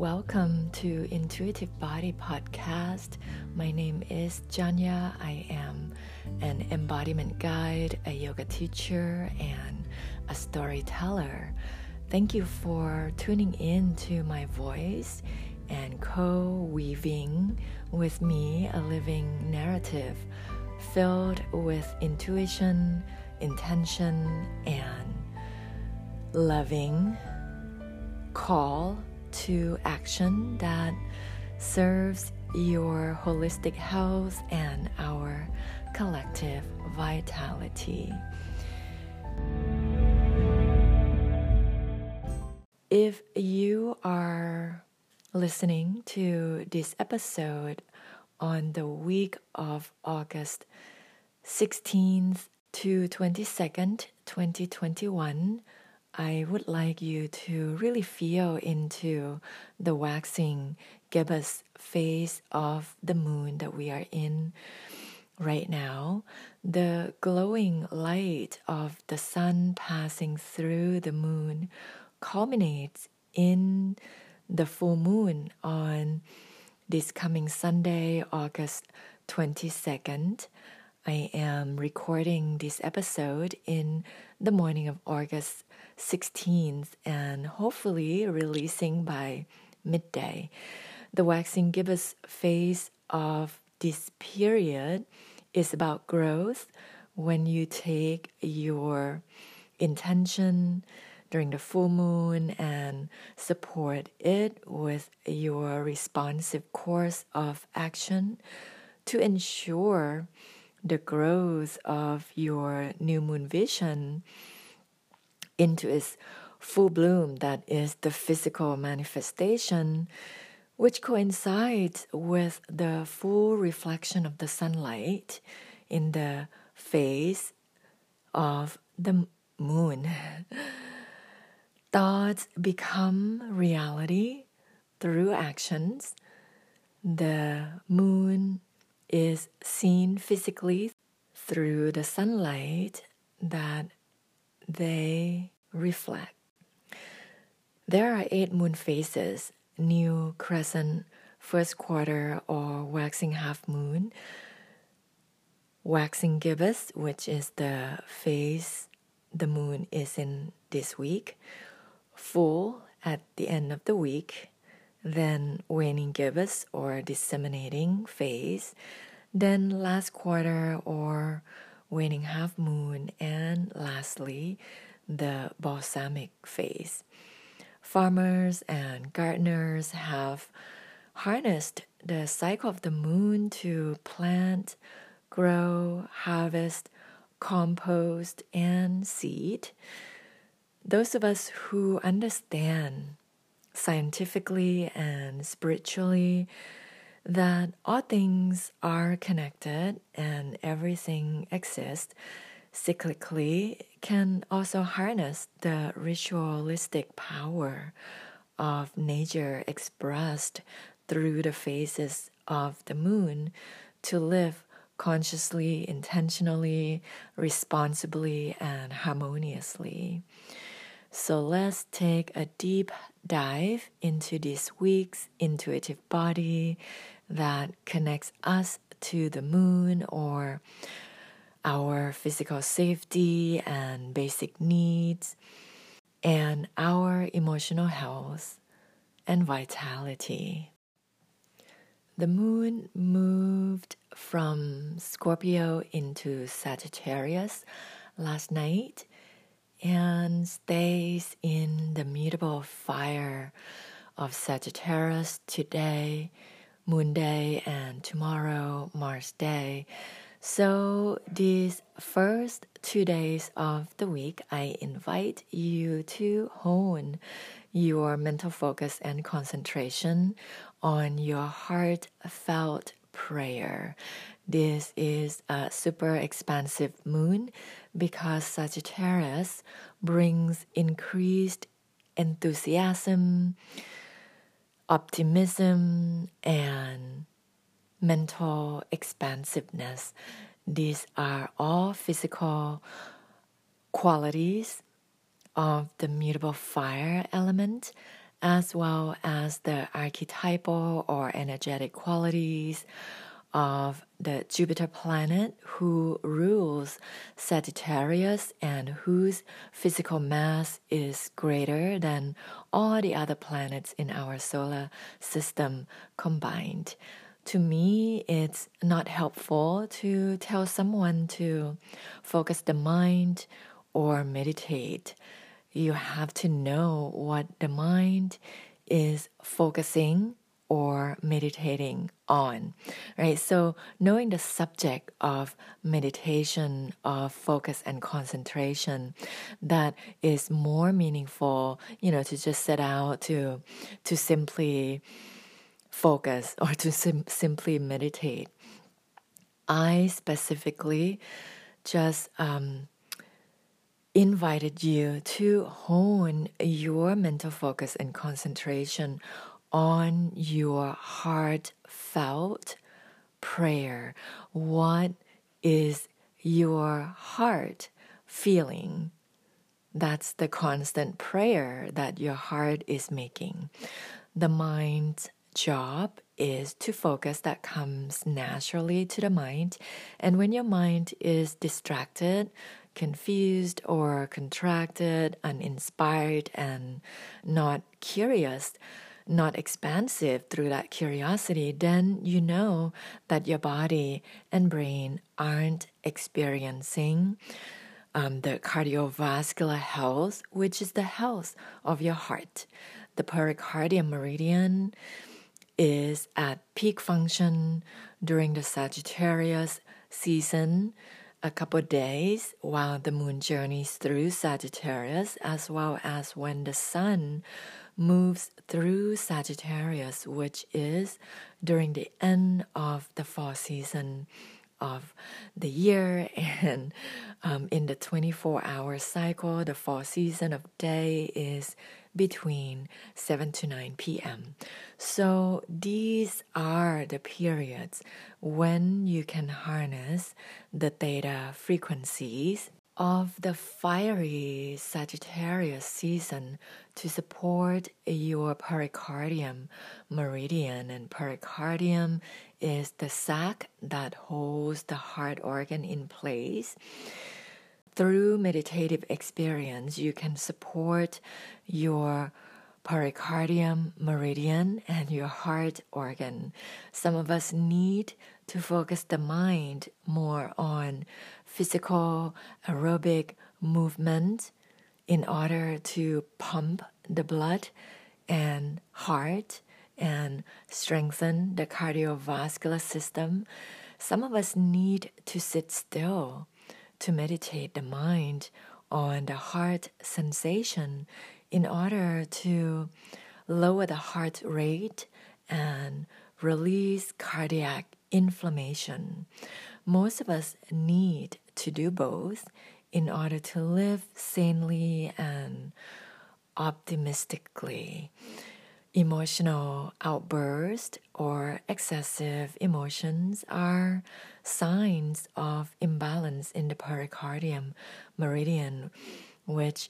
Welcome to Intuitive Body Podcast. My name is Janya. I am an embodiment guide, a yoga teacher, and a storyteller. Thank you for tuning in to my voice and co weaving with me a living narrative filled with intuition, intention, and loving call to action that serves your holistic health and our collective vitality. If you are listening to this episode on the week of August 16th to 22nd, 2021, I would like you to really feel into the waxing gibbous phase of the moon that we are in right now. The glowing light of the sun passing through the moon culminates in the full moon on this coming Sunday, August 22nd. I am recording this episode in the morning of August 16th and hopefully releasing by midday. The waxing gibbous phase of this period is about growth when you take your intention during the full moon and support it with your responsive course of action to ensure the growth of your new moon vision into its full bloom, that is the physical manifestation, which coincides with the full reflection of the sunlight in the face of the moon. Thoughts become reality through actions. The moon is seen physically through the sunlight that they reflect. There are eight moon phases new crescent, first quarter, or waxing half moon, waxing gibbous, which is the phase the moon is in this week, full at the end of the week, then waning gibbous or disseminating phase, then last quarter or waning half moon, and lastly, the balsamic phase. Farmers and gardeners have harnessed the cycle of the moon to plant, grow, harvest, compost, and seed. Those of us who understand scientifically and spiritually that all things are connected and everything exists cyclically can also harness the ritualistic power of nature expressed through the phases of the moon to live consciously, intentionally, responsibly, and harmoniously. So let's take a deep dive into this week's intuitive body that connects us to the moon or our physical safety and basic needs, and our emotional health and vitality. The moon moved from Scorpio into Sagittarius last night and stays in the mutable fire of Sagittarius today, Moon Day, and tomorrow, Mars Day. So, these first two days of the week, I invite you to hone your mental focus and concentration on your heartfelt prayer. This is a super expansive moon because Sagittarius brings increased enthusiasm, optimism, and mental expansiveness. These are all physical qualities of the mutable fire element as well as the archetypal or energetic qualities of the Jupiter planet who rules Sagittarius and whose physical mass is greater than all the other planets in our solar system combined. To me, it's not helpful to tell someone to focus the mind or meditate. You have to know what the mind is focusing or meditating on, right? So, knowing the subject of meditation, of focus and concentration, that is more meaningful, you know, to just set out to, to simply focus or to sim- simply meditate. I specifically just um, invited you to hone your mental focus and concentration on your heartfelt prayer. What is your heart feeling? That's the constant prayer that your heart is making. The mind's job is to focus that comes naturally to the mind. And when your mind is distracted, confused, or contracted, uninspired, and not curious, not expansive through that curiosity, then you know that your body and brain aren't experiencing um, the cardiovascular health, which is the health of your heart. The pericardium meridian is at peak function during the Sagittarius season, a couple days while the moon journeys through Sagittarius, as well as when the sun moves through Sagittarius, which is during the end of the fall season of the year. And um, in the 24 hour cycle, the fall season of day is between 7 to 9 p.m. So these are the periods when you can harness the theta frequencies of the fiery Sagittarius season to support your pericardium meridian. And pericardium is the sac that holds the heart organ in place. Through meditative experience, you can support your pericardium meridian and your heart organ. Some of us need to focus the mind more on physical aerobic movement in order to pump the blood and heart and strengthen the cardiovascular system. Some of us need to sit still to meditate the mind on the heart sensation in order to lower the heart rate and release cardiac inflammation. Most of us need to do both in order to live sanely and optimistically. Emotional outbursts or excessive emotions are signs of imbalance in the pericardium meridian, which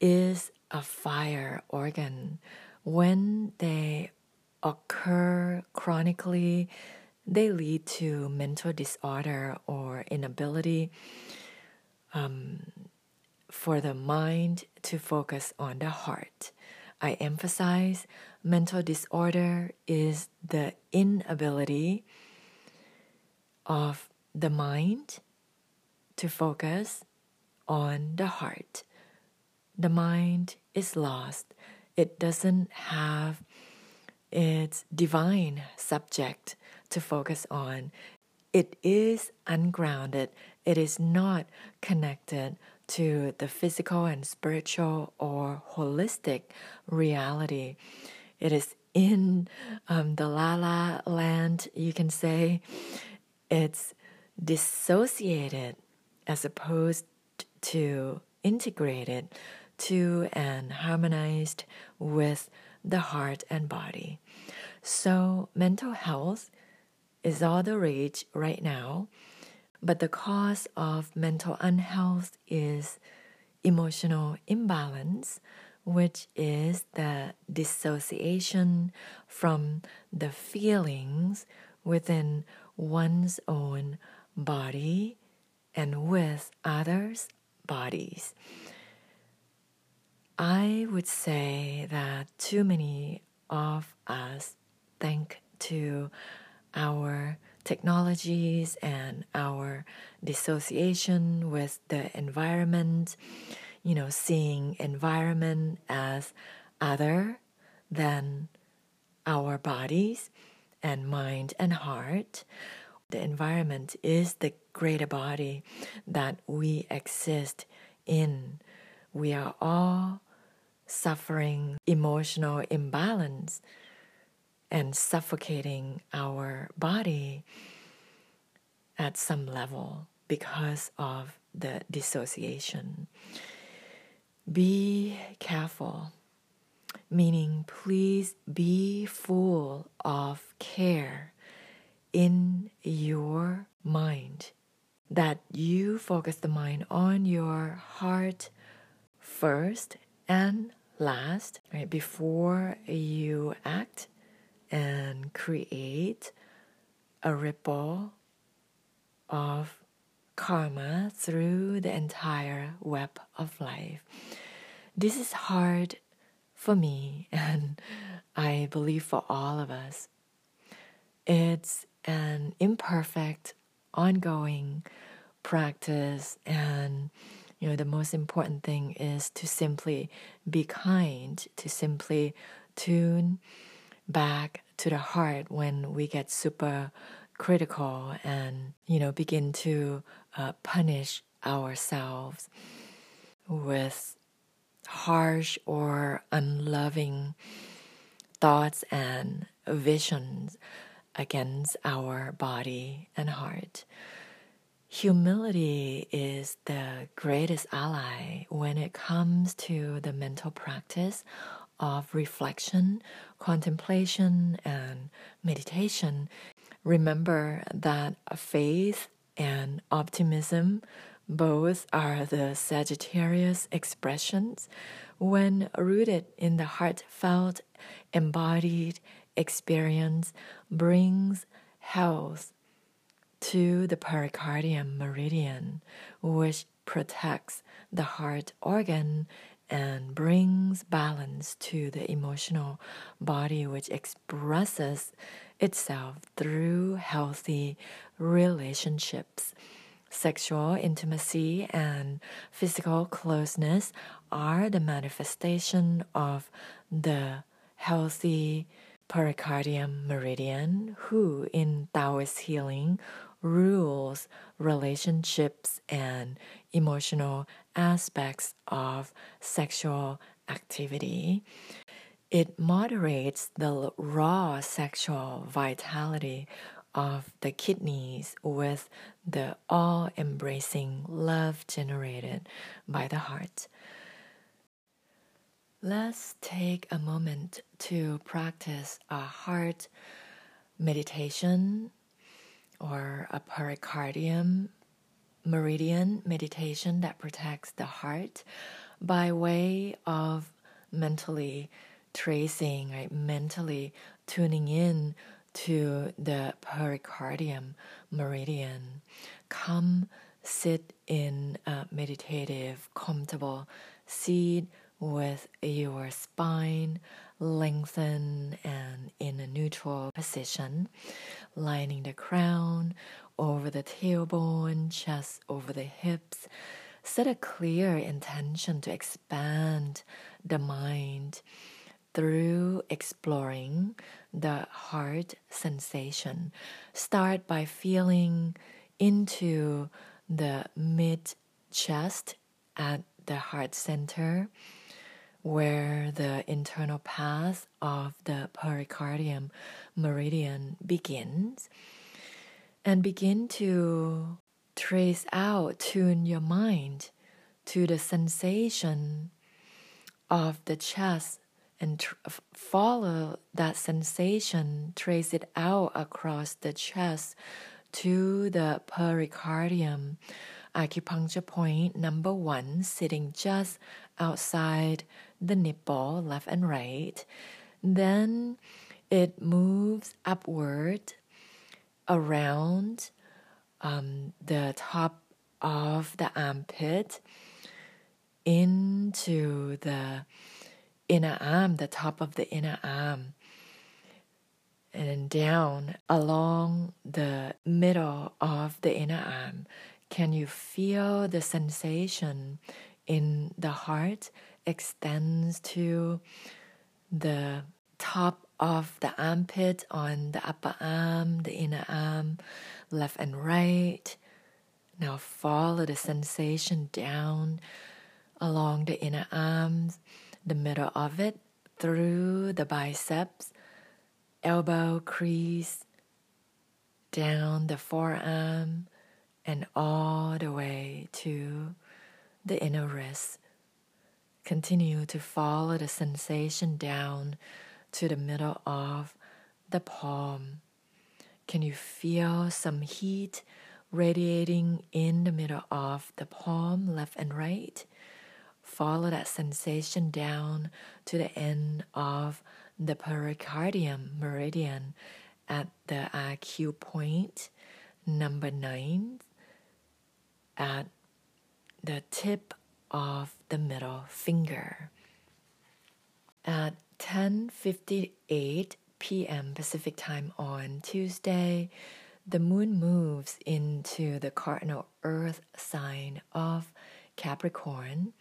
is a fire organ. When they occur chronically, they lead to mental disorder or inability um, for the mind to focus on the heart. I emphasize mental disorder is the inability of the mind to focus on the heart. The mind is lost, it doesn't have its divine subject to focus on. It is ungrounded, it is not connected to the physical and spiritual or holistic reality. It is in um, the la la land, you can say. It's dissociated as opposed to integrated to and harmonized with the heart and body. So, mental health is all the rage right now, but the cause of mental unhealth is emotional imbalance, which is the dissociation from the feelings within one's own body and with others' bodies. I would say that too many of us think to our technologies and our dissociation with the environment, you know, seeing environment as other than our bodies and mind and heart. The environment is the greater body that we exist in. We are all suffering emotional imbalance and suffocating our body at some level because of the dissociation. Be careful, meaning, please be full of care in your mind. That you focus the mind on your heart first and last, right? Before you act and create a ripple of karma through the entire web of life. This is hard for me, and I believe for all of us. It's an imperfect, ongoing practice, and you know, the most important thing is to simply be kind, to simply tune back to the heart when we get super critical and you know begin to uh, punish ourselves with harsh or unloving thoughts and visions against our body and heart. Humility is the greatest ally when it comes to the mental practice of reflection, contemplation, and meditation. Remember that faith and optimism both are the Sagittarius expressions when rooted in the heartfelt, embodied experience brings health to the pericardium meridian, which protects the heart organ and brings balance to the emotional body, which expresses itself through healthy relationships. Sexual intimacy and physical closeness are the manifestation of the healthy pericardium meridian, who in Taoist healing rules relationships and emotional aspects of sexual activity. It moderates the raw sexual vitality of the kidneys with the all embracing love generated by the heart. Let's take a moment to practice a heart meditation or a pericardium meridian meditation that protects the heart by way of mentally tracing, right? Mentally tuning in to the pericardium meridian. Come sit in a meditative, comfortable seat with your spine lengthened and in a neutral position, lining the crown over the tailbone, chest over the hips. Set a clear intention to expand the mind through exploring the heart sensation. Start by feeling into the mid chest at the heart center where the internal path of the pericardium meridian begins and begin to trace out, tune your mind to the sensation of the chest and tr- follow that sensation, trace it out across the chest to the pericardium. Acupuncture point number one, sitting just outside the nipple, left and right. Then it moves upward around um, the top of the armpit into the inner arm, the top of the inner arm, and down along the middle of the inner arm. Can you feel the sensation in the heart extends to the top of the armpit on the upper arm, the inner arm, left and right. Now follow the sensation down along the inner arms, the middle of it, through the biceps, elbow crease, down the forearm, and all the way to the inner wrist. Continue to follow the sensation down to the middle of the palm. Can you feel some heat radiating in the middle of the palm, left and right? Follow that sensation down to the end of the pericardium meridian at the acupoint number nine at the tip of the middle finger. At 10:58 p.m. Pacific time on Tuesday, the moon moves into the cardinal earth sign of Capricorn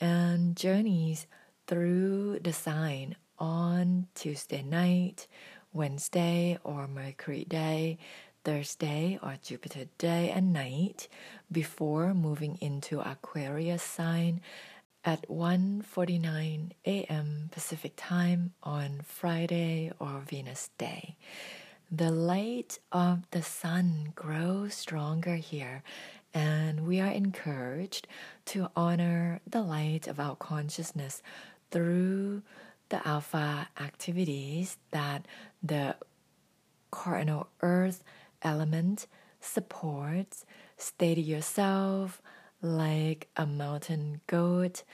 and journeys through the sign on Tuesday night, Wednesday or Mercury day, Thursday or Jupiter day and night before moving into Aquarius sign at 1:49 a.m. Pacific time on Friday or Venus day. The light of the sun grows stronger here and we are encouraged to honor the light of our consciousness through the alpha activities that the cardinal earth element supports. Steady yourself, like a mountain goat,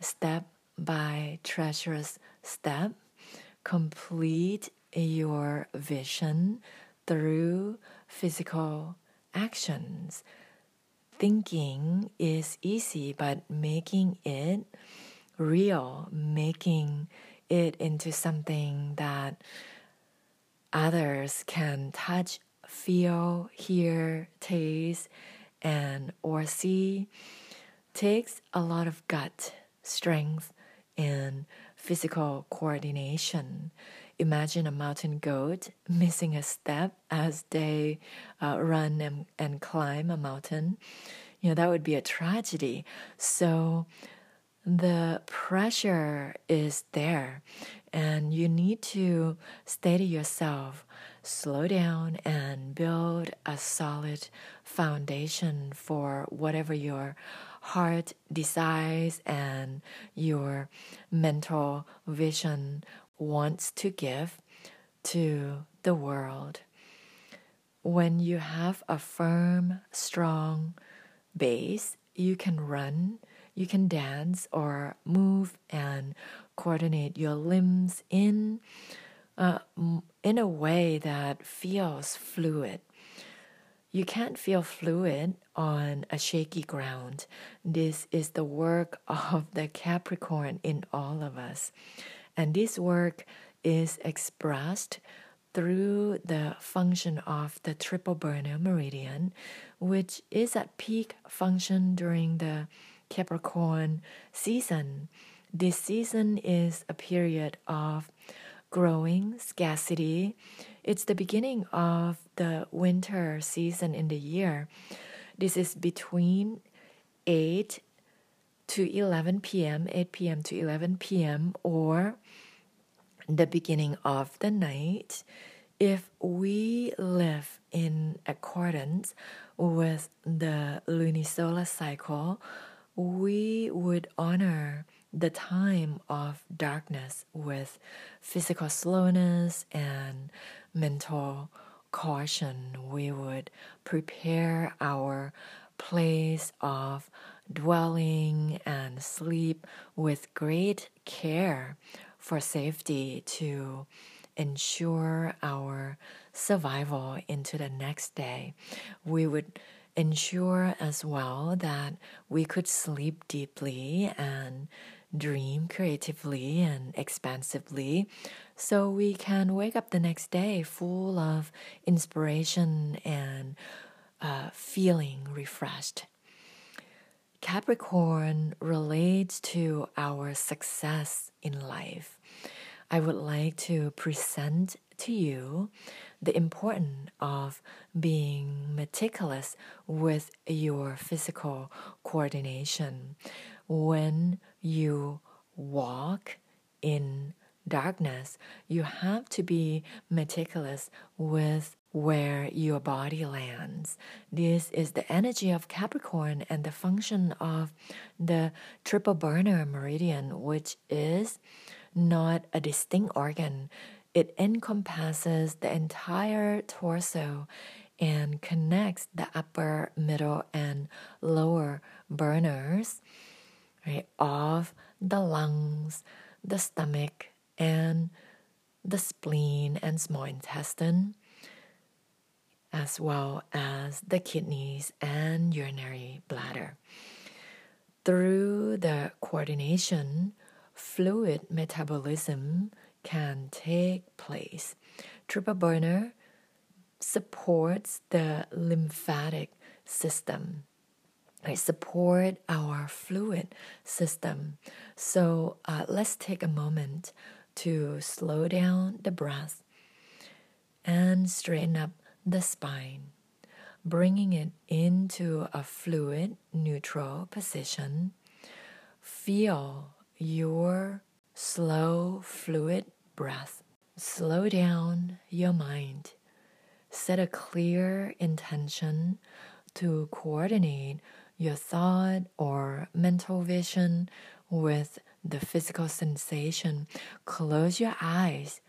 step by treacherous step. Complete your vision through physical actions. Thinking is easy, but making it real, making it into something that others can touch, feel, hear, taste, and or see takes a lot of gut, strength, and physical coordination. Imagine a mountain goat missing a step as they uh, run and, and climb a mountain. You know, that would be a tragedy. So the pressure is there, and you need to steady yourself slow down and build a solid foundation for whatever your heart desires and your mental vision wants to give to the world. When you have a firm, strong base, you can run, you can dance or move and coordinate your limbs in uh, in a way that feels fluid. You can't feel fluid on a shaky ground. This is the work of the Capricorn in all of us. And this work is expressed through the function of the triple burner meridian, which is at peak function during the Capricorn season. This season is a period of growing scarcity. It's the beginning of the winter season in the year. This is between 8 to 11 p.m., 8 p.m. to 11 p.m., or the beginning of the night. If we live in accordance with the lunisolar cycle, we would honor the time of darkness with physical slowness and mental caution. We would prepare our place of dwelling and sleep with great care for safety to ensure our survival into the next day. We would ensure as well that we could sleep deeply and dream creatively and expansively so we can wake up the next day full of inspiration and uh, feeling refreshed. Capricorn relates to our success in life. I would like to present to you the importance of being meticulous with your physical coordination when you walk in darkness, you have to be meticulous with where your body lands. This is the energy of Capricorn and the function of the triple burner meridian, which is not a distinct organ. It encompasses the entire torso and connects the upper, middle, and lower burners right, of the lungs, the stomach, and the spleen and small intestine, as well as the kidneys and urinary bladder. Through the coordination, fluid metabolism can take place. Triple burner supports the lymphatic system. I support our fluid system. So uh, let's take a moment to slow down the breath and straighten up the spine, bringing it into a fluid, neutral position. Feel your slow, fluid breath. Slow down your mind. Set a clear intention to coordinate your thought or mental vision with the physical sensation. Close your eyes.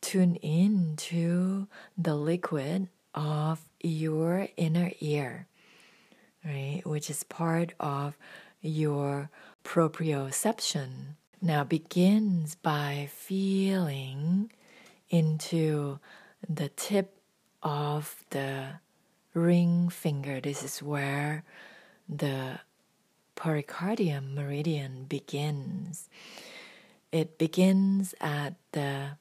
Tune in to the liquid of your inner ear, right? Which is part of your proprioception. Now begins by feeling into the tip of the ring finger. This is where the pericardium meridian begins. It begins at the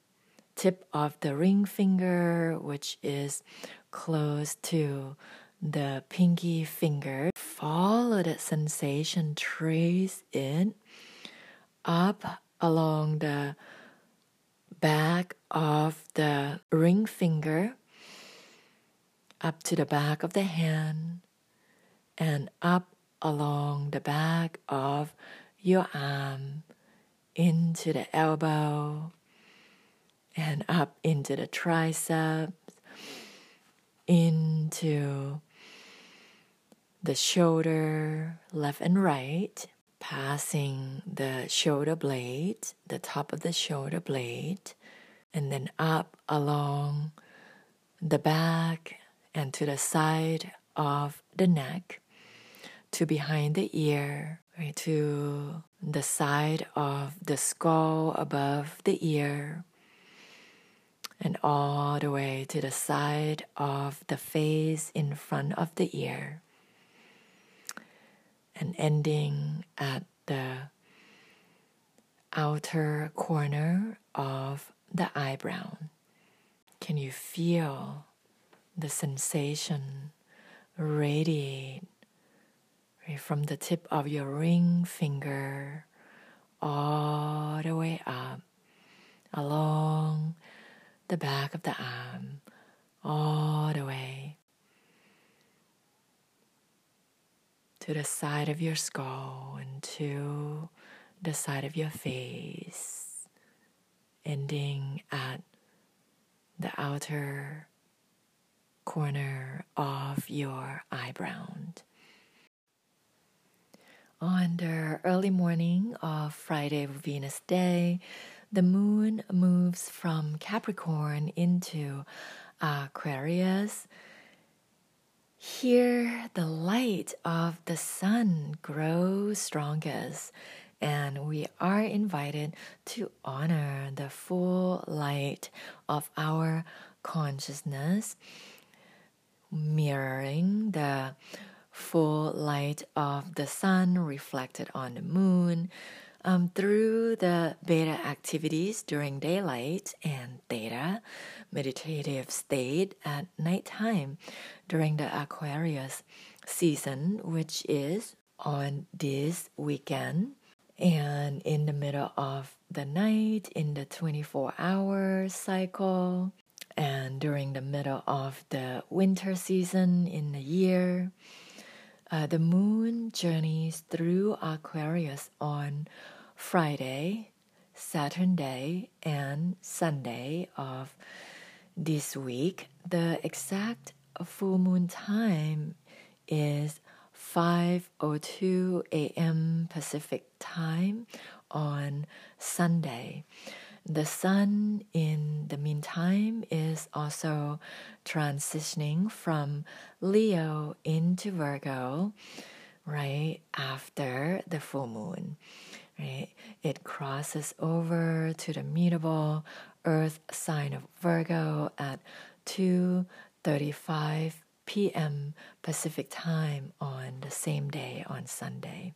tip of the ring finger, which is close to the pinky finger. Follow that sensation, trace it up along the back of the ring finger, up to the back of the hand, and up along the back of your arm into the elbow and up into the triceps, into the shoulder, left and right, passing the shoulder blade, the top of the shoulder blade, and then up along the back and to the side of the neck to behind the ear, right, to the side of the skull above the ear, and all the way to the side of the face in front of the ear, and ending at the outer corner of the eyebrow. Can you feel the sensation radiate from the tip of your ring finger all the way up along the back of the arm, all the way to the side of your skull and to the side of your face, ending at the outer corner of your eyebrow on the early morning of Friday Venus Day, the moon moves from Capricorn into uh, Aquarius. Here, the light of the sun grows strongest, and we are invited to honor the full light of our consciousness, mirroring the full light of the sun reflected on the moon um, through the beta activities during daylight and theta meditative state at nighttime during the Aquarius season, which is on this weekend. And in the middle of the night, in the 24 hour cycle, and during the middle of the winter season in the year, uh, the moon journeys through Aquarius on Friday, Saturday, and Sunday of this week. The exact full moon time is 5:02 a.m. Pacific time on Sunday. The sun in the meantime is also transitioning from Leo into Virgo right after the full moon. Right? It crosses over to the mutable earth sign of Virgo at 2:35 p.m. Pacific time on the same day on Sunday.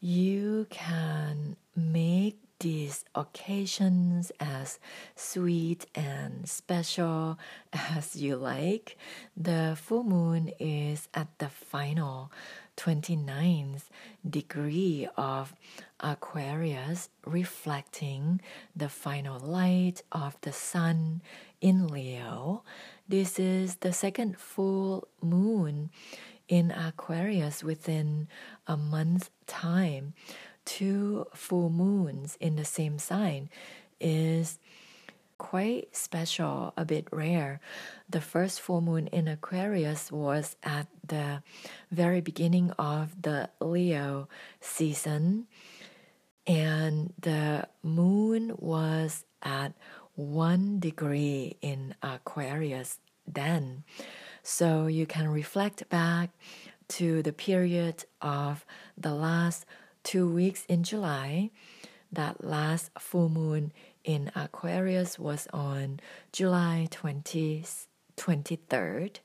You can make these occasions as sweet and special as you like. The full moon is at the final 29th degree of Aquarius, reflecting the final light of the sun in Leo. This is the second full moon in Aquarius within a month's time two full moons in the same sign is quite special, a bit rare. The first full moon in Aquarius was at the very beginning of the Leo season, and the moon was at one degree in Aquarius then. So you can reflect back to the period of the last two weeks in July. That last full moon in Aquarius was on July 20, 23rd.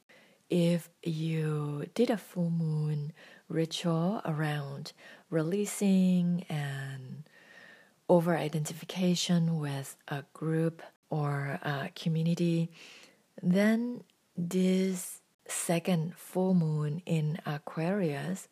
If you did a full moon ritual around releasing and over identification with a group or a community, then this second full moon in Aquarius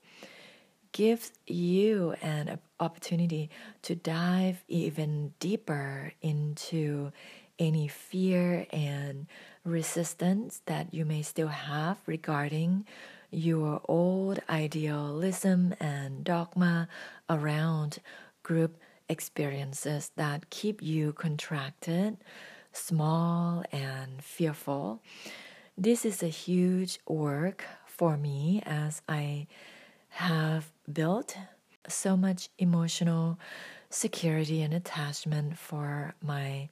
gives you an opportunity to dive even deeper into any fear and resistance that you may still have regarding your old idealism and dogma around group experiences that keep you contracted, small, and fearful. This is a huge work for me as I have built so much emotional security and attachment for my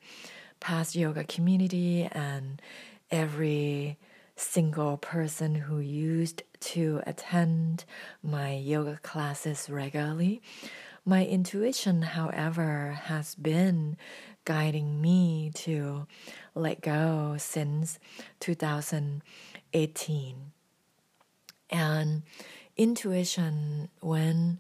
past yoga community and every single person who used to attend my yoga classes regularly. My intuition, however, has been guiding me to let go since 2018. And intuition when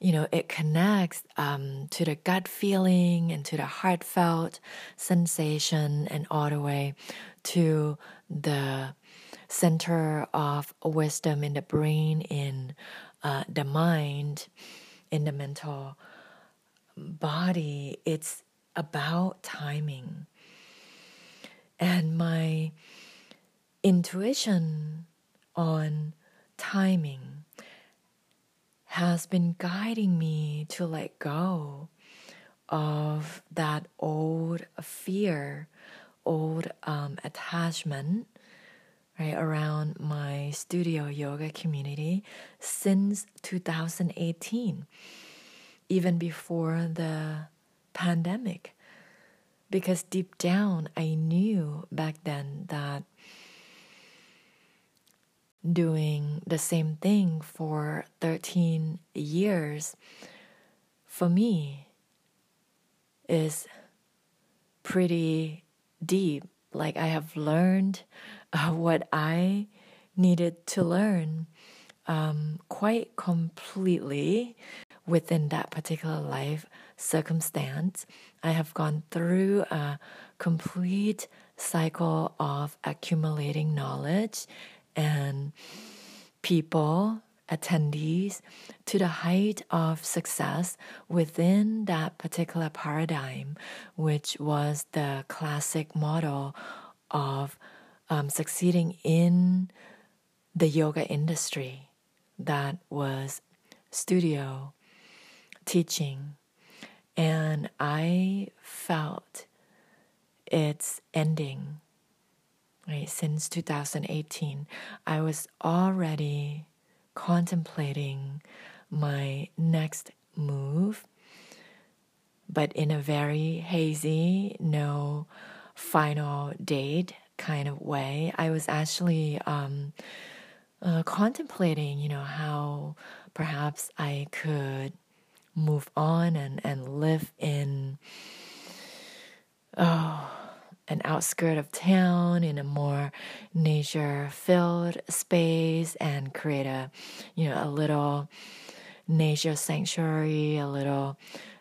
you know it connects um, to the gut feeling and to the heartfelt sensation and all the way to the center of wisdom in the brain in uh, the mind in the mental body. It's about timing. And my intuition on timing has been guiding me to let go of that old fear, old um, attachment, right, around my studio yoga community since 2018, even before the pandemic. Because deep down, I knew back then that doing the same thing for 13 years for me is pretty deep. Like I have learned uh, what I needed to learn um, quite completely within that particular life circumstance. I have gone through a complete cycle of accumulating knowledge and people, attendees, to the height of success within that particular paradigm, which was the classic model of um, succeeding in the yoga industry that was studio teaching. And I felt its ending. Right, since 2018, I was already contemplating my next move, but in a very hazy, no final date kind of way. I was actually um, uh, contemplating, you know, how perhaps I could move on and, and live in oh an outskirt of town in a more nature filled space and create a you know a little nature sanctuary a little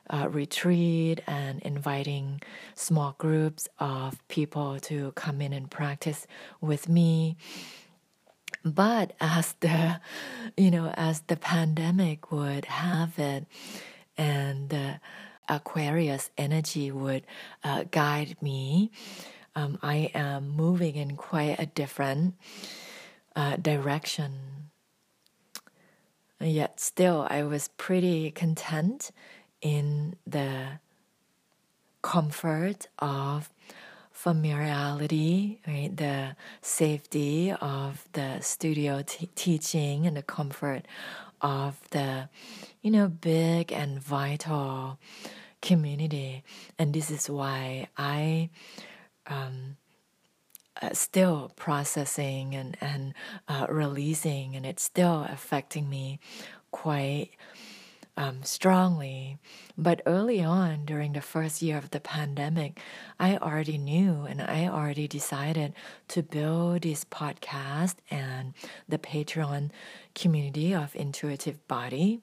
uh, retreat and inviting small groups of people to come in and practice with me. But as the, you know, as the pandemic would have it, and the Aquarius energy would uh, guide me, um, I am moving in quite a different uh, direction. Yet still, I was pretty content in the comfort of familiarity, right? The safety of the studio t- teaching and the comfort of the, you know, big and vital community. And this is why I um, uh, still processing and, and uh, releasing, and it's still affecting me quite um, strongly. But early on, during the first year of the pandemic, I already knew and I already decided to build this podcast and the Patreon community of Intuitive Body,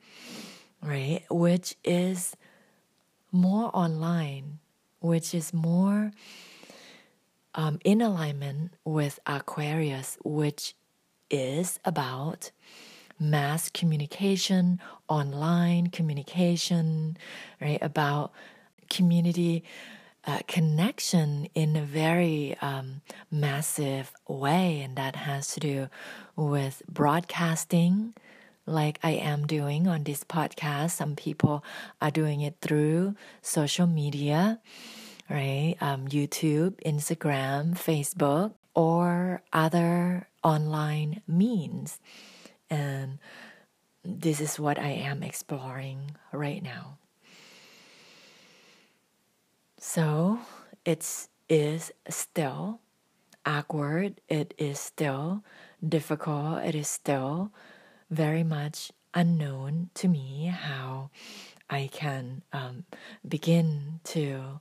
right? Which is more online, which is more um, in alignment with Aquarius, which is about mass communication, online communication, right? About community uh, connection in a very um, massive way, and that has to do with broadcasting, like I am doing on this podcast. Some people are doing it through social media, right? Um, YouTube, Instagram, Facebook, or other online means. And this is what I am exploring right now. So it is still awkward, it is still difficult, it is still very much unknown to me how I can um, begin to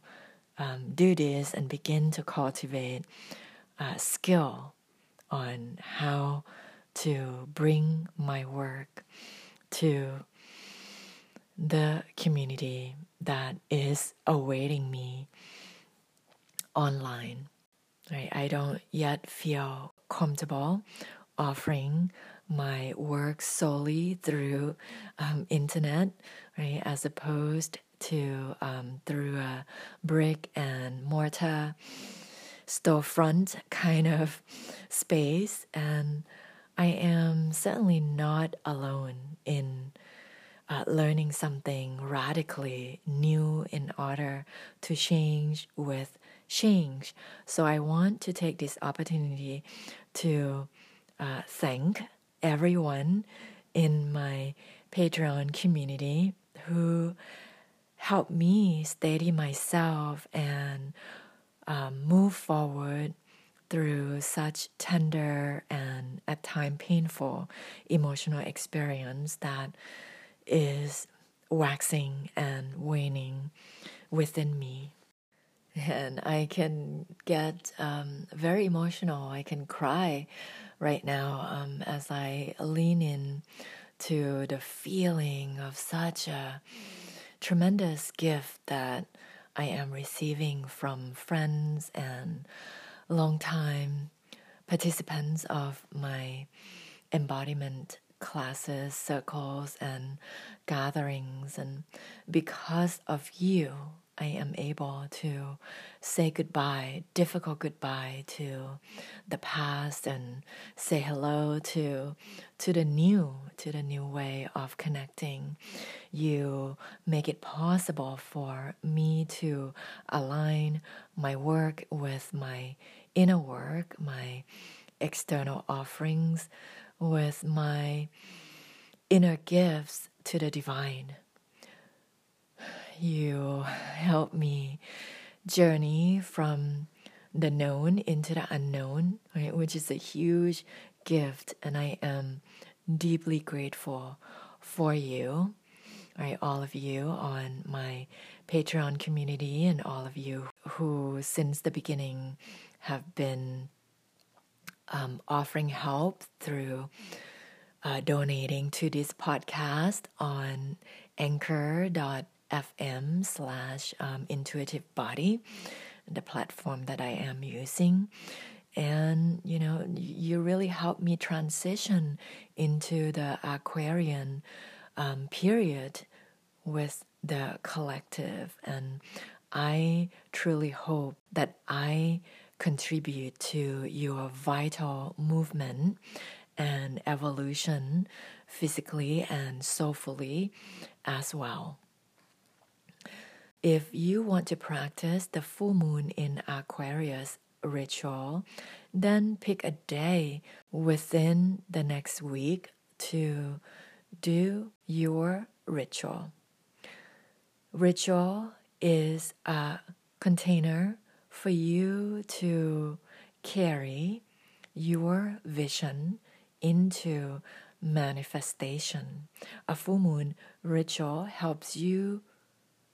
um, do this and begin to cultivate a skill on how to bring my work to the community that is awaiting me online. Right? I don't yet feel comfortable offering my work solely through um, internet, right? As opposed to um, through a brick and mortar storefront kind of space and I am certainly not alone in uh, learning something radically new in order to change with change. So I want to take this opportunity to uh, thank everyone in my Patreon community who helped me steady myself and um, move forward through such tender and at times painful emotional experience that is waxing and waning within me. And I can get um, very emotional. I can cry right now um, as I lean in to the feeling of such a tremendous gift that I am receiving from friends and longtime participants of my embodiment classes, circles, and gatherings. And because of you, I am able to say goodbye, difficult goodbye to the past and say hello to to the new, to the new way of connecting. You make it possible for me to align my work with my inner work, my external offerings with my inner gifts to the divine. You help me journey from the known into the unknown, right, which is a huge gift, and I am deeply grateful for you, right, all of you on my Patreon community, and all of you who, since the beginning, have been um, offering help through uh, donating to this podcast on anchor.fm slash um, intuitive body, the platform that I am using. And, you know, you really helped me transition into the Aquarian um, period with the collective. And I truly hope that I contribute to your vital movement and evolution physically and soulfully as well. If you want to practice the full moon in Aquarius ritual, then pick a day within the next week to do your ritual. Ritual is a container for you to carry your vision into manifestation. A full moon ritual helps you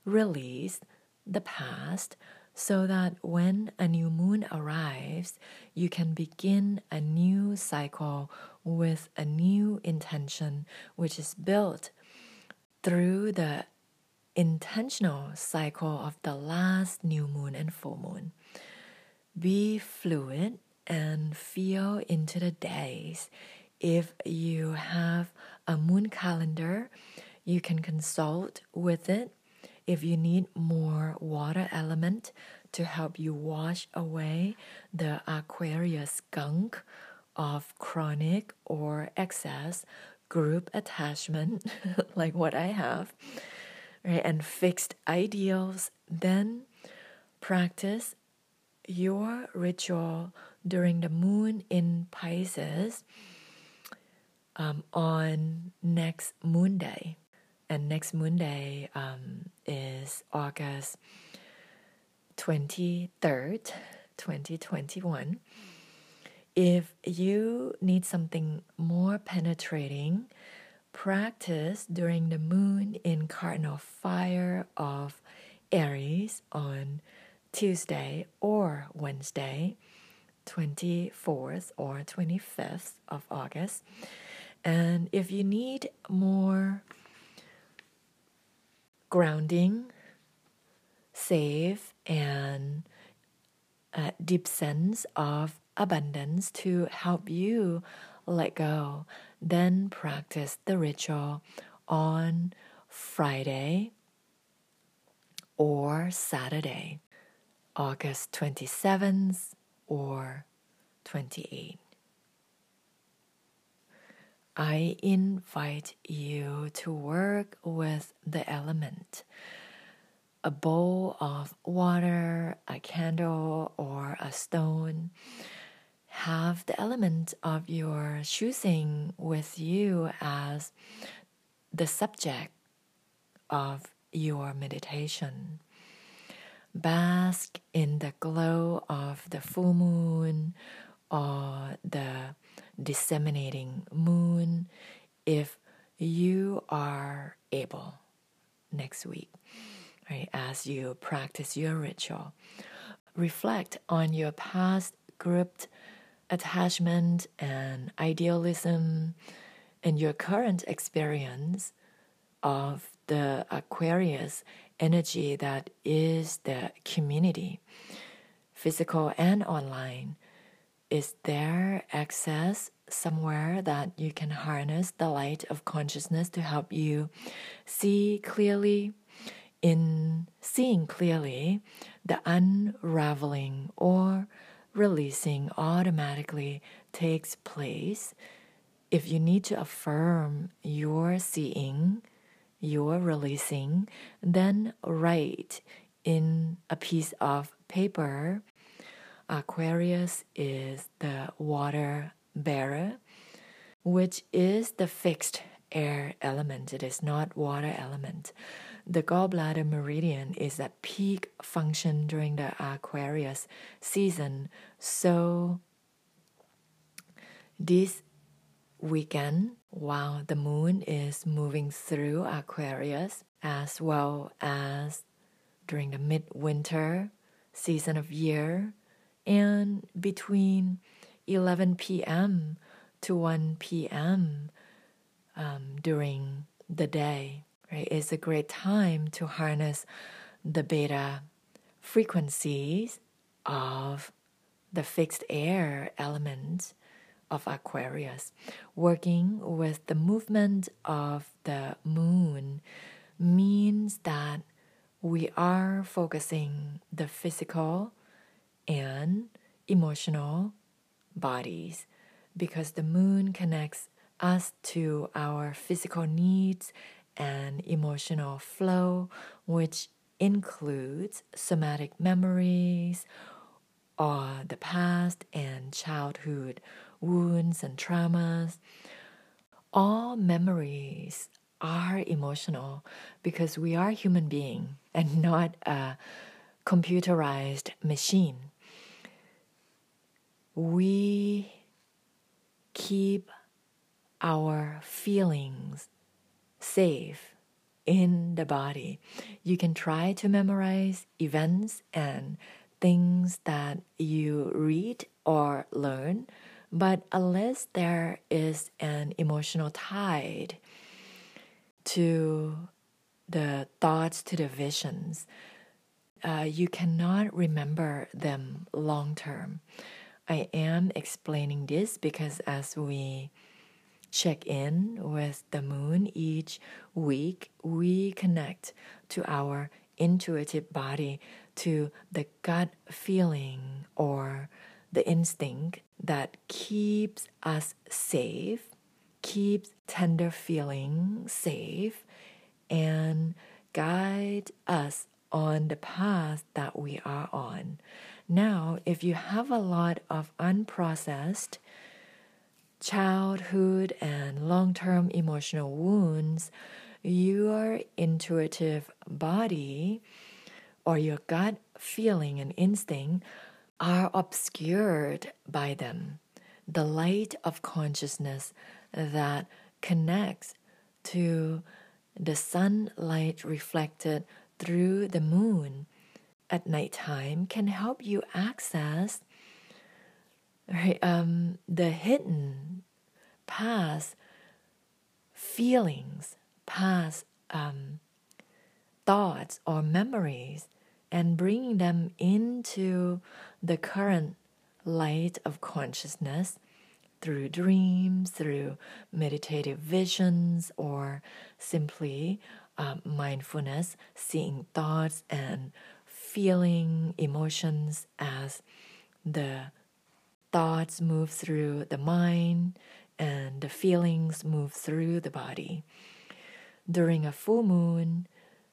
release the past so that when a new moon arrives, you can begin a new cycle with a new intention, which is built through the intentional cycle of the last new moon and full moon. Be fluid and feel into the days. If you have a moon calendar, you can consult with it. If you need more water element to help you wash away the Aquarius gunk of chronic or excess group attachment, like what I have, right, and fixed ideals, then practice your ritual during the moon in Pisces um, on next moon day. And next moon day um, is August 23rd, 2021. If you need something more penetrating, practice during the moon in cardinal fire of Aries on Tuesday or Wednesday, 24th or 25th of August. And if you need more grounding, safe, and a deep sense of abundance to help you let go then practice the ritual on Friday or Saturday, August 27th or 28th. I invite you to work with the element. A bowl of water, a candle, or a stone have the element of your choosing with you as the subject of your meditation. bask in the glow of the full moon or the disseminating moon if you are able next week, right? As you practice your ritual, reflect on your past grouped attachment and idealism and your current experience of the Aquarius energy that is the community, physical and online. Is there access somewhere that you can harness the light of consciousness to help you see clearly? In seeing clearly, the unraveling or releasing automatically takes place. If you need to affirm your seeing, your releasing, then write in a piece of paper. Aquarius is the water bearer, which is the fixed air element. It is not water element. The gallbladder meridian is at peak function during the Aquarius season. So this weekend, while the moon is moving through Aquarius, as well as during the midwinter season of year, and between 11 p.m. to 1 p.m. Um, during the day right? It's a great time to harness the beta frequencies of the fixed air element of Aquarius. Working with the movement of the moon means that we are focusing the physical and emotional bodies because the moon connects us to our physical needs and emotional flow, which includes somatic memories or the past and childhood wounds and traumas. All memories are emotional because we are human being and not a computerized machine. We keep our feelings safe in the body. You can try to memorize events and things that you read or learn, but unless there is an emotional tide to the thoughts, to the visions, uh, you cannot remember them long term. I am explaining this because as we check in with the moon each week, we connect to our intuitive body, to the gut feeling or the instinct that keeps us safe, keeps tender feeling safe, and guide us on the path that we are on. Now, if you have a lot of unprocessed childhood and long term emotional wounds, your intuitive body or your gut feeling and instinct are obscured by them. The light of consciousness that connects to the sunlight reflected through the moon at nighttime can help you access right, um, the hidden past feelings, past um, thoughts or memories, and bringing them into the current light of consciousness through dreams, through meditative visions, or simply uh, mindfulness, seeing thoughts and feeling emotions as the thoughts move through the mind and the feelings move through the body. During a full moon,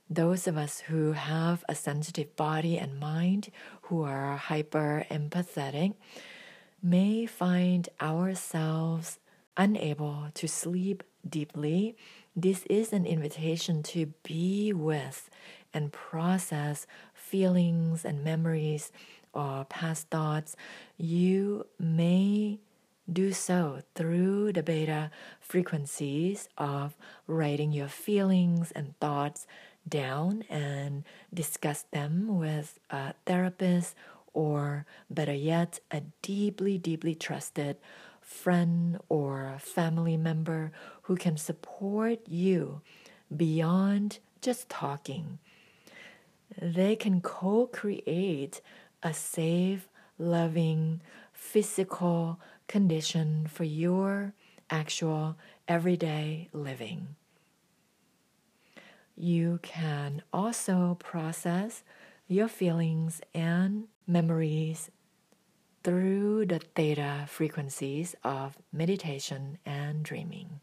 those of us who have a sensitive body and mind, who are hyper empathetic, may find ourselves unable to sleep deeply. This is an invitation to be with and process feelings and memories or past thoughts, you may do so through the beta frequencies of writing your feelings and thoughts down and discuss them with a therapist or better yet a deeply deeply trusted friend or family member who can support you beyond just talking. They can co-create a safe loving physical condition for your actual everyday living. You can also process your feelings and memories through the theta frequencies of meditation and dreaming.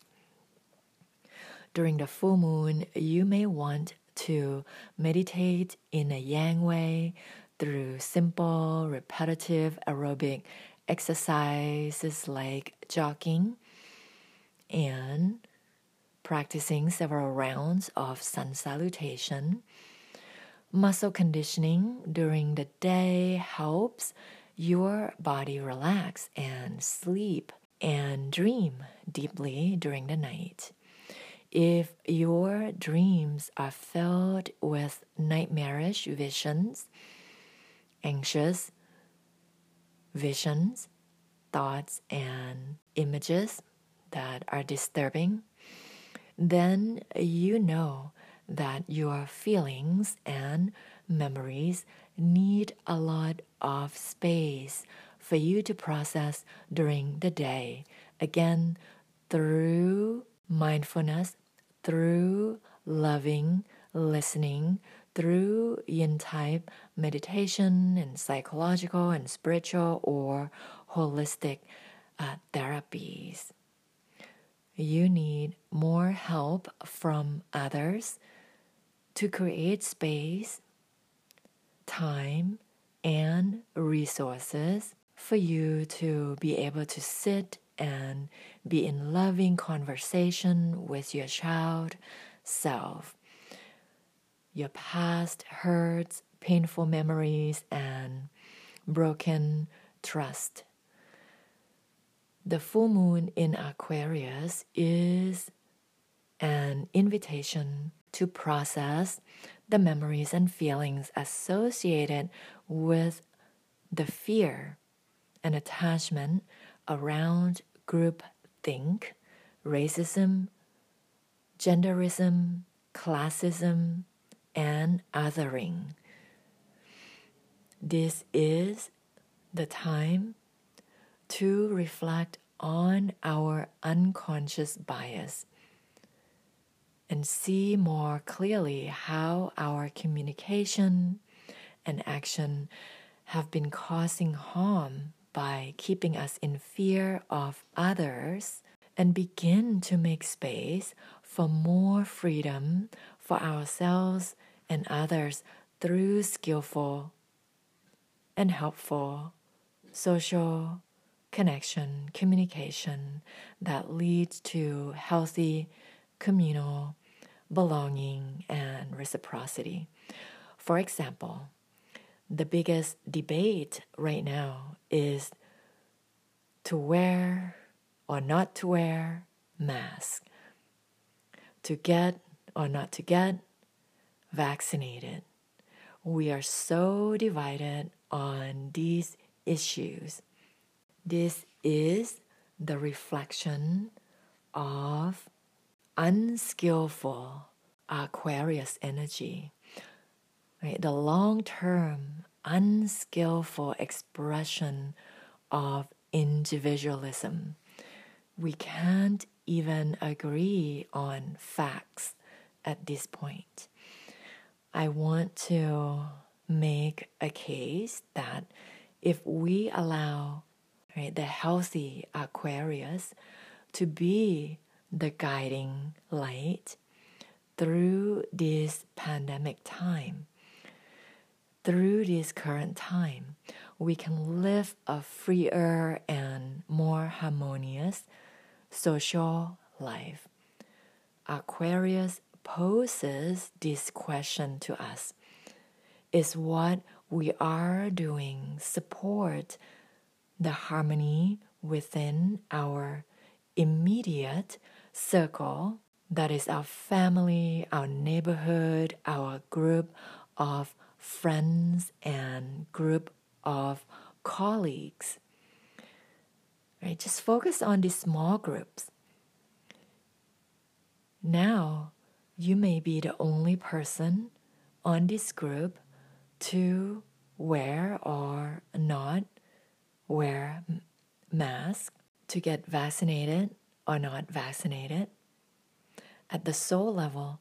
During the full moon, you may want to meditate in a yang way through simple, repetitive aerobic exercises like jogging and practicing several rounds of sun salutation. Muscle conditioning during the day helps your body relax and sleep and dream deeply during the night. If your dreams are filled with nightmarish visions, anxious visions, thoughts, and images that are disturbing, then you know that your feelings and memories need a lot of space for you to process during the day. Again, through mindfulness through loving listening, through yin type meditation and psychological and spiritual or holistic uh, therapies. You need more help from others to create space, time, and resources for you to be able to sit and be in loving conversation with your child self. Your past hurts, painful memories, and broken trust. The full moon in Aquarius is an invitation to process the memories and feelings associated with the fear and attachment around group think, racism, genderism, classism, and othering. This is the time to reflect on our unconscious bias and see more clearly how our communication and action have been causing harm by keeping us in fear of others and begin to make space for more freedom for ourselves and others through skillful and helpful social connection, communication that leads to healthy communal belonging and reciprocity. For example, the biggest debate right now is to wear or not to wear mask, to get or not to get vaccinated. We are so divided on these issues. This is the reflection of unskillful Aquarius energy right? The long term, unskillful expression of individualism. We can't even agree on facts at this point. I want to make a case that if we allow right, the healthy Aquarius to be the guiding light through this pandemic time, through this current time, we can live a freer and more harmonious social life. Aquarius poses this question to us Is what we are doing support the harmony within our immediate circle that is our family, our neighborhood, our group of friends and group of colleagues. Right? Just focus on these small groups. Now, you may be the only person on this group to wear or not wear mask, to get vaccinated or not vaccinated. At the soul level,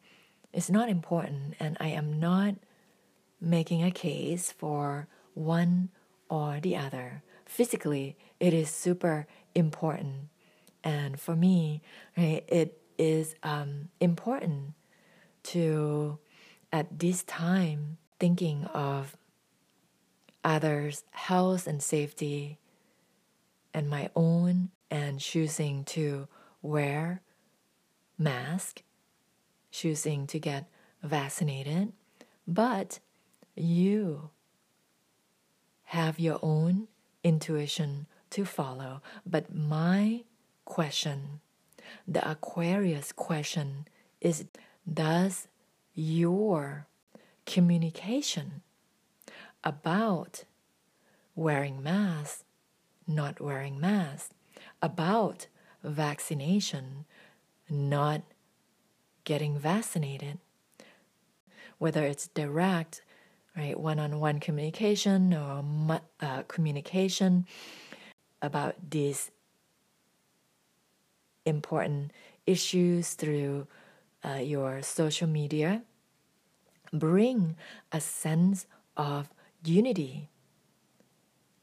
it's not important, and I am not making a case for one or the other. Physically, it is super important. And for me, right, it is um, important to, at this time, thinking of others' health and safety and my own and choosing to wear mask, choosing to get vaccinated, but you have your own intuition to follow. But my question, the Aquarius question, is Does your communication about wearing masks, not wearing masks, about vaccination, not getting vaccinated, whether it's direct right? One on one communication or uh, communication about these important issues through uh, your social media. Bring a sense of unity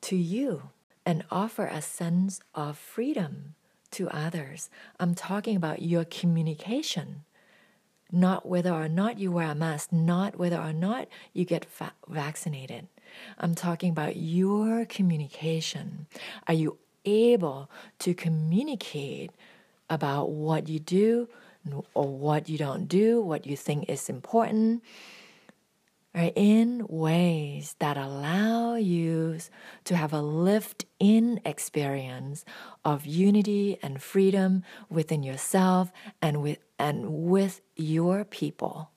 to you and offer a sense of freedom to others. I'm talking about your communication not whether or not you wear a mask, not whether or not you get fa- vaccinated. I'm talking about your communication. Are you able to communicate about what you do or what you don't do, what you think is important? right, in ways that allow you to have a lived in experience of unity and freedom within yourself and with, and with your people.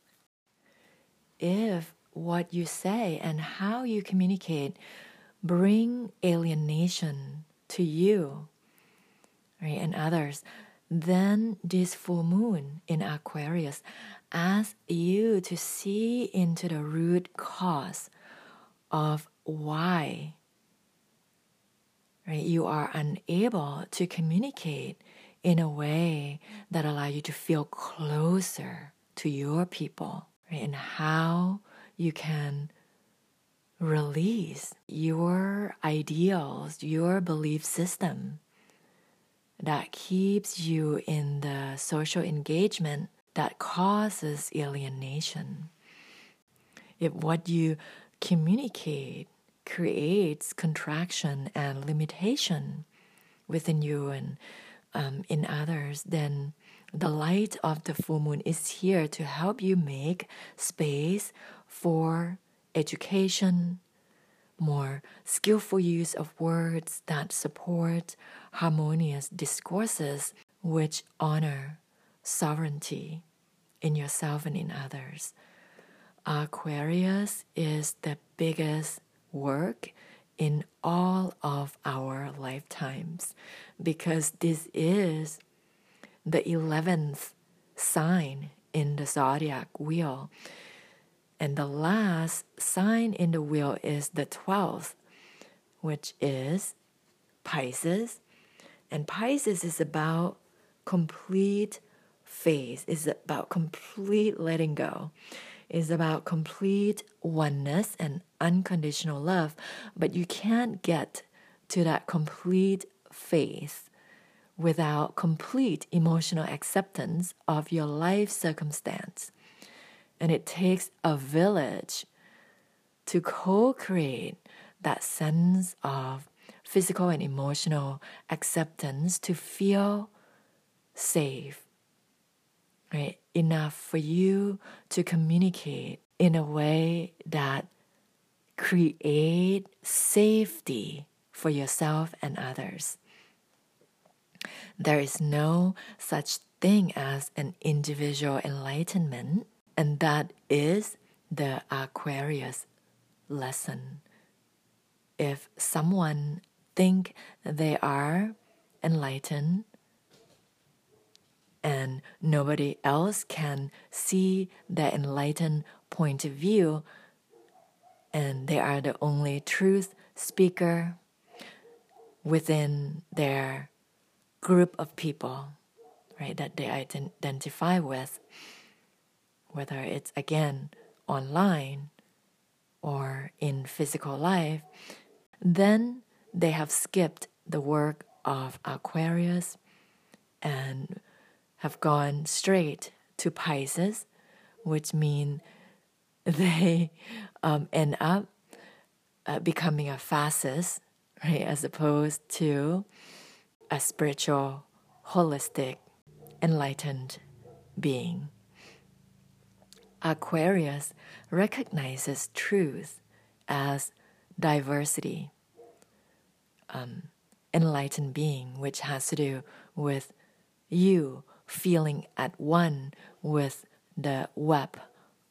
If what you say and how you communicate bring alienation to you right, and others, then this full moon in Aquarius asks you to see into the root cause of why right you are unable to communicate in a way that allow you to feel closer to your people right? and how you can release your ideals your belief system that keeps you in the social engagement that causes alienation. If what you communicate creates contraction and limitation within you and um, in others, then the light of the full moon is here to help you make space for education, more skillful use of words that support harmonious discourses which honor sovereignty in yourself and in others. Aquarius is the biggest work in all of our lifetimes because this is the 11th sign in the zodiac wheel. And the last sign in the wheel is the 12th, which is Pisces. And Pisces is about complete faith, is about complete letting go, is about complete oneness and unconditional love. But you can't get to that complete faith without complete emotional acceptance of your life circumstance. And it takes a village to co create that sense of physical and emotional acceptance to feel safe, right? enough for you to communicate in a way that create safety for yourself and others. There is no such thing as an individual enlightenment, and that is the Aquarius lesson. If someone think they are enlightened and nobody else can see the enlightened point of view and they are the only truth speaker within their group of people right that they identify with whether it's again online or in physical life then they have skipped the work of aquarius and have gone straight to pisces which mean they um, end up uh, becoming a fascist, right, as opposed to a spiritual, holistic, enlightened being. Aquarius recognizes truth as diversity, um, enlightened being, which has to do with you feeling at one with the web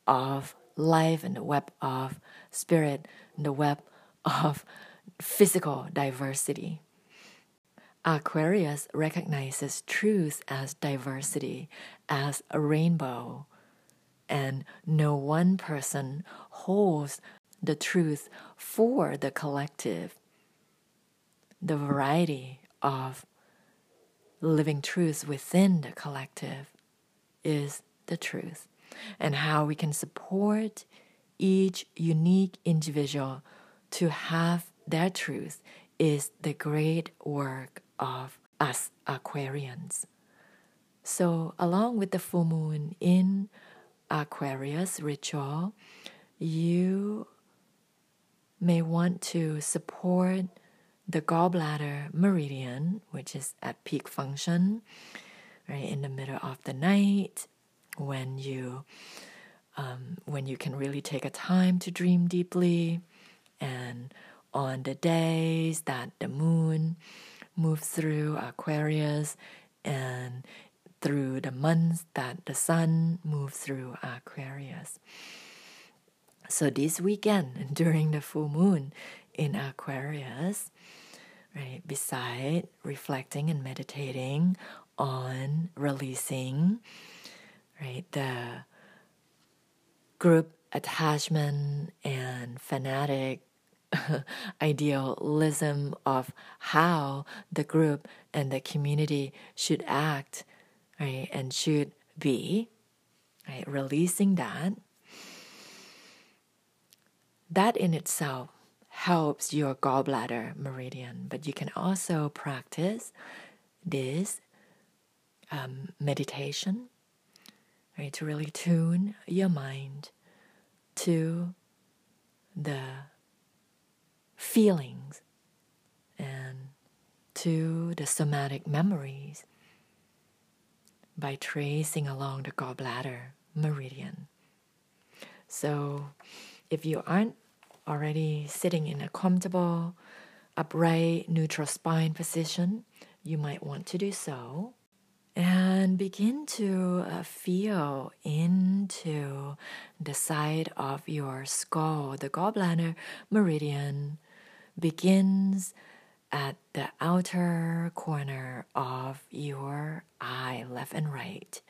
of life and the web of spirit and the web of physical diversity. Aquarius recognizes truth as diversity, as a rainbow, and no one person holds the truth for the collective. The variety of living truths within the collective is the truth and how we can support each unique individual to have their truth is the great work of us Aquarians. So, along with the full moon in Aquarius ritual, you may want to support the gallbladder meridian, which is at peak function, right in the middle of the night, when you um, when you can really take a time to dream deeply. And on the days that the moon moves through aquarius and through the months that the sun moves through aquarius. So this weekend during the full moon in aquarius right beside reflecting and meditating on releasing right? The group attachment and fanatic idealism of how the group and the community should act, right? And should be, right? Releasing that. That in itself helps your gallbladder meridian, but you can also practice this um, meditation right? To really tune your mind to the feelings and to the somatic memories by tracing along the gallbladder meridian. So, if you aren't already sitting in a comfortable, upright, neutral spine position, you might want to do so and begin to uh, feel into the side of your skull. The gallbladder meridian begins at the outer corner of your eye, left and right.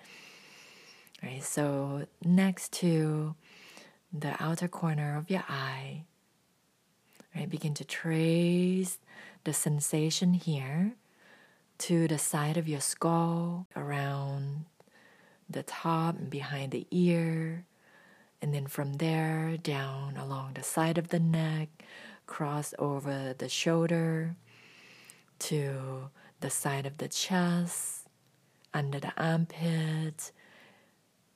Right, so next to the outer corner of your eye, right, begin to trace the sensation here to the side of your skull, around the top and behind the ear, and then from there down along the side of the neck, cross over the shoulder to the side of the chest, under the armpit.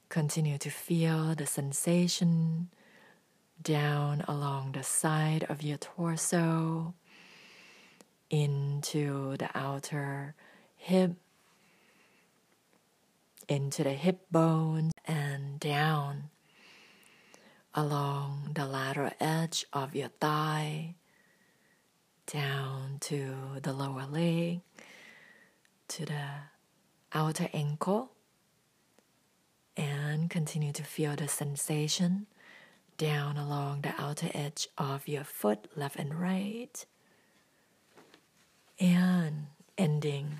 Continue to feel the sensation down along the side of your torso into the outer hip into the hip bones and down along the lateral edge of your thigh, down to the lower leg, to the outer ankle, and continue to feel the sensation down along the outer edge of your foot, left and right, and ending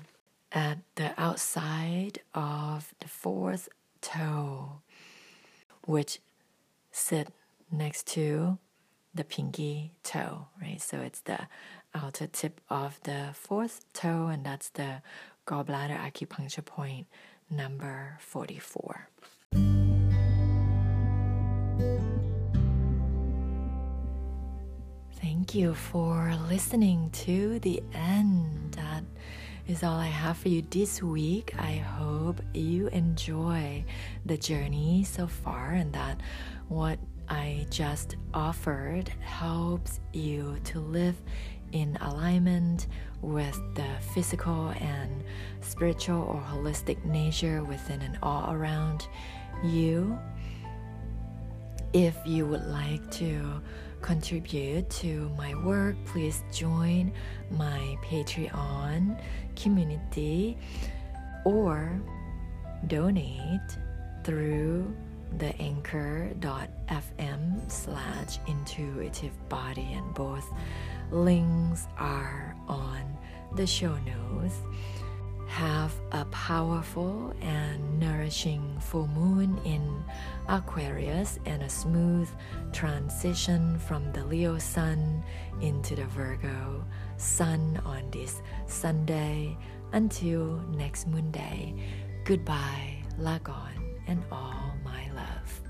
at the outside of the fourth toe, which sit next to the pinky toe, right? So it's the outer tip of the fourth toe, and that's the gallbladder acupuncture point number 44. Thank you for listening to the end. That is all I have for you this week. I hope you enjoy the journey so far and that what I just offered helps you to live in alignment with the physical and spiritual or holistic nature within and all around you. If you would like to contribute to my work, please join my Patreon community or donate through the anchor.fm slash intuitive body and both links are on the show notes. Have a powerful and nourishing full moon in Aquarius and a smooth transition from the Leo Sun into the Virgo Sun on this Sunday until next Monday. Goodbye, Lagon, and all my love.